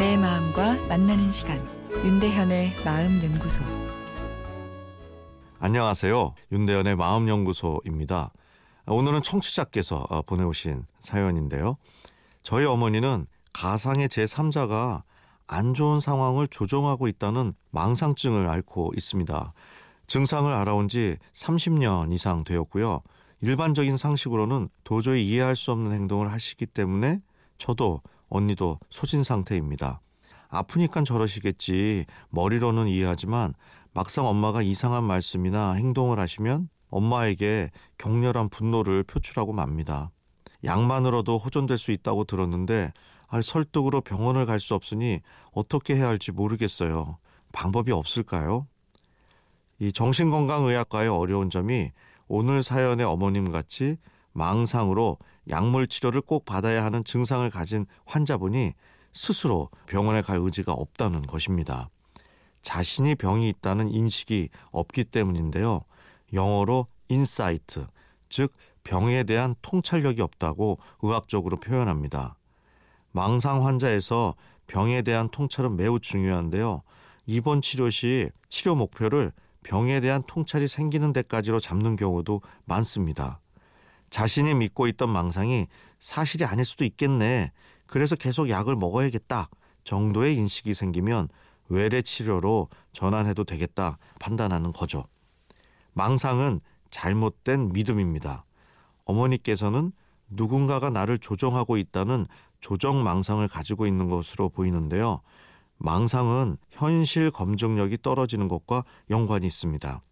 마음과 만나는 시간 윤대현의 마음 연구소 안녕하세요. 윤대현의 마음 연구소입니다. 오늘은 청취자께서 어, 보내오신 사연인데요. 저희 어머니는 가상의 제3자가 안 좋은 상황을 조종하고 있다는 망상증을 앓고 있습니다. 증상을 알아온 지 30년 이상 되었고요. 일반적인 상식으로는 도저히 이해할 수 없는 행동을 하시기 때문에 저도 언니도 소진 상태입니다. 아프니까 저러시겠지. 머리로는 이해하지만 막상 엄마가 이상한 말씀이나 행동을 하시면 엄마에게 격렬한 분노를 표출하고 맙니다. 약만으로도 호전될 수 있다고 들었는데 아, 설득으로 병원을 갈 수 없으니 어떻게 해야 할지 모르겠어요. 방법이 없을까요? 이 정신건강의학과의 어려운 점이 오늘 사연의 어머님 같이 망상으로 약물 치료를 꼭 받아야 하는 증상을 가진 환자분이 스스로 병원에 갈 의지가 없다는 것입니다. 자신이 병이 있다는 인식이 없기 때문인데요. 영어로 insight, 즉 병에 대한 통찰력이 없다고 의학적으로 표현합니다. 망상 환자에서 병에 대한 통찰은 매우 중요한데요. 입원 치료 시 치료 목표를 병에 대한 통찰이 생기는 데까지로 잡는 경우도 많습니다. 자신이 믿고 있던 망상이 사실이 아닐 수도 있겠네. 그래서 계속 약을 먹어야겠다. 정도의 인식이 생기면 외래 치료로 전환해도 되겠다 판단하는 거죠. 망상은 잘못된 믿음입니다. 어머니께서는 누군가가 나를 조정하고 있다는 조정 망상을 가지고 있는 것으로 보이는데요. 망상은 현실 검증력이 떨어지는 것과 연관이 있습니다.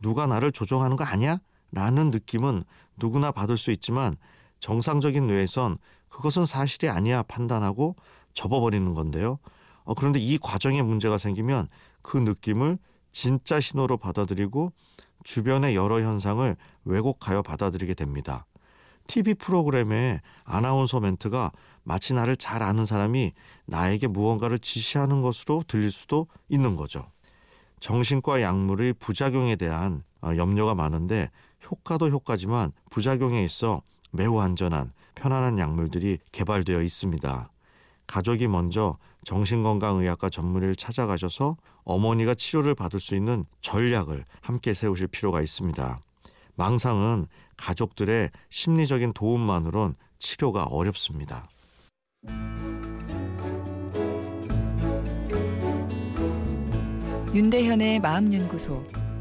누가 나를 조종하는 거 아니야? 라는 느낌은 누구나 받을 수 있지만 정상적인 뇌에선 그것은 사실이 아니야 판단하고 접어버리는 건데요. 어, 그런데 이 과정에 문제가 생기면 그 느낌을 진짜 신호로 받아들이고 주변의 여러 현상을 왜곡하여 받아들이게 됩니다. TV 프로그램의 아나운서 멘트가 마치 나를 잘 아는 사람이 나에게 무언가를 지시하는 것으로 들릴 수도 있는 거죠. 정신과 약물의 부작용에 대한 어, 염려가 많은데 효과도 효과지만 부작용에 있어 매우 안전한 편안한 약물들이 개발되어 있습니다. 가족이 먼저 정신건강의학과 전문의를 찾아가셔서 어머니가 치료를 받을 수 있는 전략을 함께 세우실 필요가 있습니다. 망상은 가족들의 심리적인 도움만으론 치료가 어렵습니다. 윤대현의 마음연구소